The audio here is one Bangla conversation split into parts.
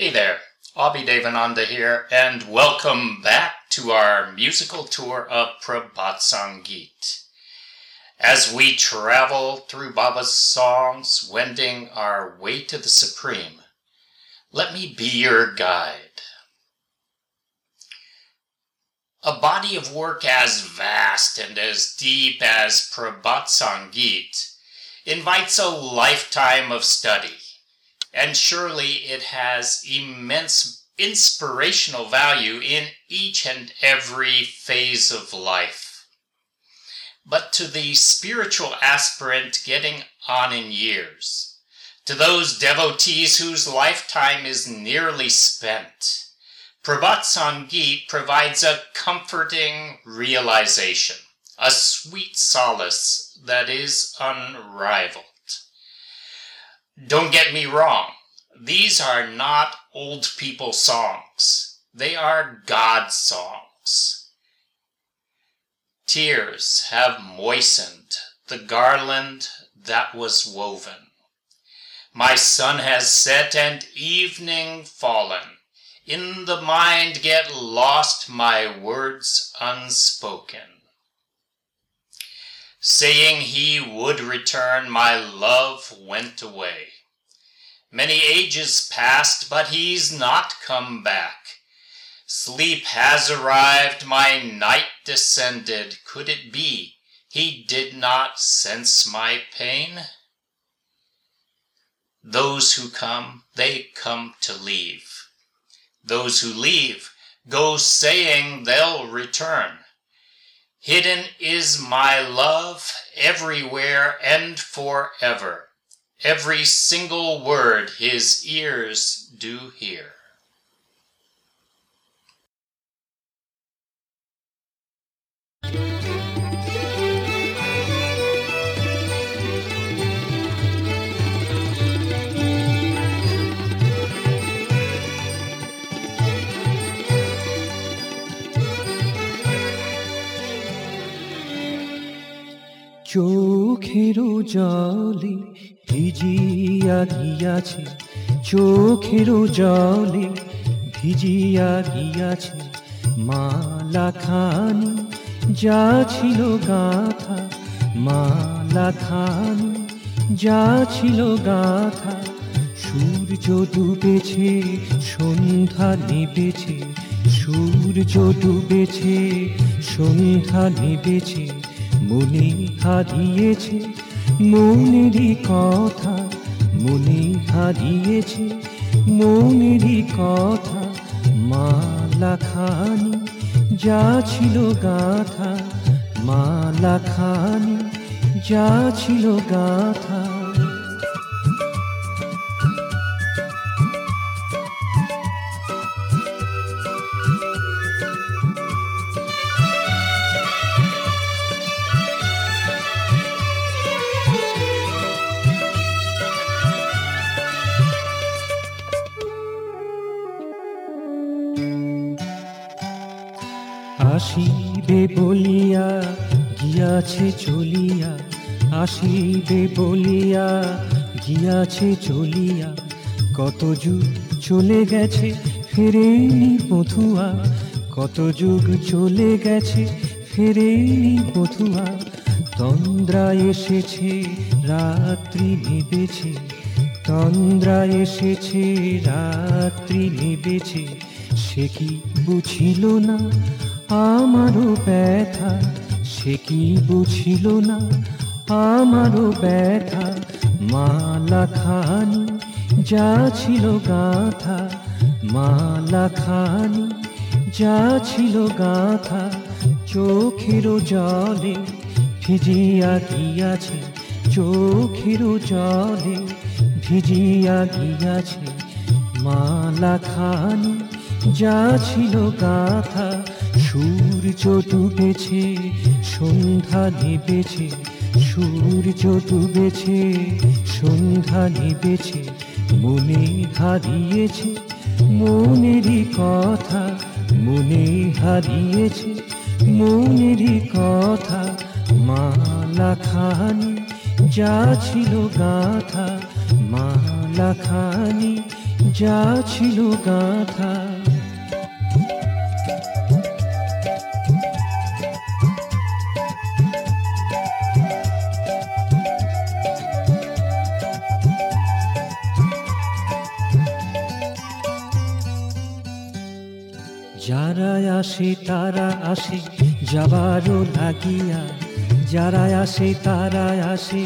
Hey there, Abhi Devananda here, and welcome back to our musical tour of Prabhat Sangeet. As we travel through Baba's songs, wending our way to the Supreme, let me be your guide. A body of work as vast and as deep as Prabhat Sangeet invites a lifetime of study and surely it has immense inspirational value in each and every phase of life. But to the spiritual aspirant getting on in years, to those devotees whose lifetime is nearly spent, Prabhat Sangeet provides a comforting realization, a sweet solace that is unrivaled. Don't get me wrong, these are not old people songs. They are God songs. Tears have moistened the garland that was woven. My sun has set and evening fallen. In the mind get lost my words unspoken. Saying he would return, my love went away. Many ages passed, but he's not come back. Sleep has arrived, my night descended. Could it be he did not sense my pain? Those who come, they come to leave. Those who leave go saying they'll return. Hidden is my love everywhere and forever. Every single word his ears do hear. চোখের জলে ভিজিয়া গিয়াছে চোখের জলে ভিজিয়া গিয়াছে মালা খানি যা ছিল গাথা মালা খানি যা ছিল গাথা, সূর্য ডুবেছে, সন্ধ্যা নেবেছে, সূর্য ডুবেছে, সন্ধ্যা নেবেছে। মনে হারিয়েছে, মনেরই কথা, মনে হারিয়েছে, মনেরই কথা। মালা খানি, যা ছিল গাথা, মালা খানি, যা ছিল গাথা। আসিবে বলিয়া, গিয়াছে চলিয়া, আসিবে বলিয়া, গিয়াছে চলিয়া, কত যুগ চলে গেছে ফেরেনি পথুয়া কত যুগ চলে গেছে ফেরেনি পথুয়া তন্দ্রা এসেছে, রাত্রি নেবেছে, তন্দ্রা এসেছে, রাত্রি নেবেছে, সে কি বুঝিল না? আমারও ব্যথা, সে কি বুঝিল না? আমারও ব্যথা মালা খানি যা ছিল গাথা মালা খানি যা ছিল গাথা চোখের জলে ভিজিয়া গিয়াছে চোখের জলে ভিজিয়া গিয়াছে মালা খানি যা ছিল গাথা সূর্য ডুবেছে সন্ধ্যা নেবেছে সূর্য ডুবেছে সন্ধ্যা নেবেছে, মনে হারিয়েছে, মনেরই কথা, মনে হারিয়েছে, মনেরই কথা, মালা খানি, যা ছিল গাথা, মালা খানি, যা ছিল গাথা। যারা আসে, তারা আসে, যাবারও লাগিয়া। যারা আসে তারা আসে,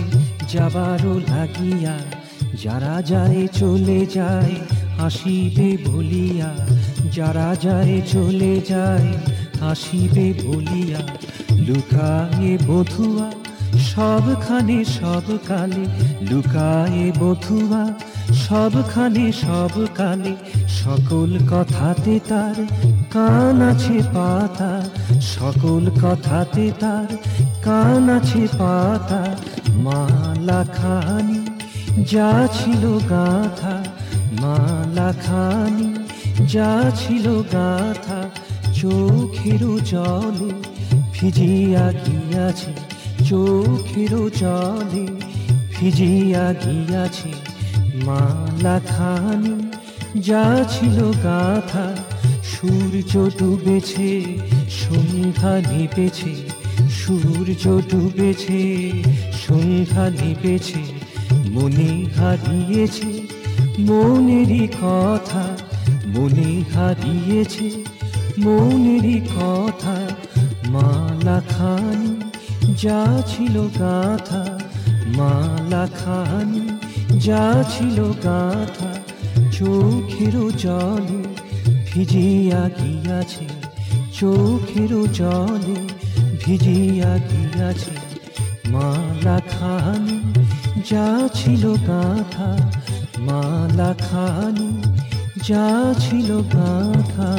যাবারও লাগিয়া। যারা যায়, চলে যায় হাসিবে বলিয়া যারা যায়, চলে যায় হাসিবে বলিয়া লুকায়ে বধুয়া, সবখানে সব কালে। লুকায়ে বধুয়া, সবখানে সব কালে। সকল কথাতে তার কান আছে পাতা, সকল কথাতে তার কান আছে পাতা। মালা খানি, যা ছিল গাথা, মালা খানি, যা ছিল গাথা। চোখেরও জলে ভিজিয়া গিয়াছে, চোখেরও জলে ভিজিয়া গিয়াছে। মালা খানি, যা ছিল গাথা সূর্য ডুবেছে, সন্ধ্যা নিপেছে সূর্য ডুবেছে, সন্ধ্যা নিপেছে মনে হারিয়েছে, মনেরই কথা, মনে হারিয়েছে, মনেরই কথা মালা খানি যা ছিল গাথা মালা খানি যা ছিল গাথা, চোখেরও জলে ভিজিয়া গিয়াছে চোখের জলে ভিজিয়া গিয়াছে। মালা খানি যা ছিল গাথা মালা খানি যা ছিল গাথা।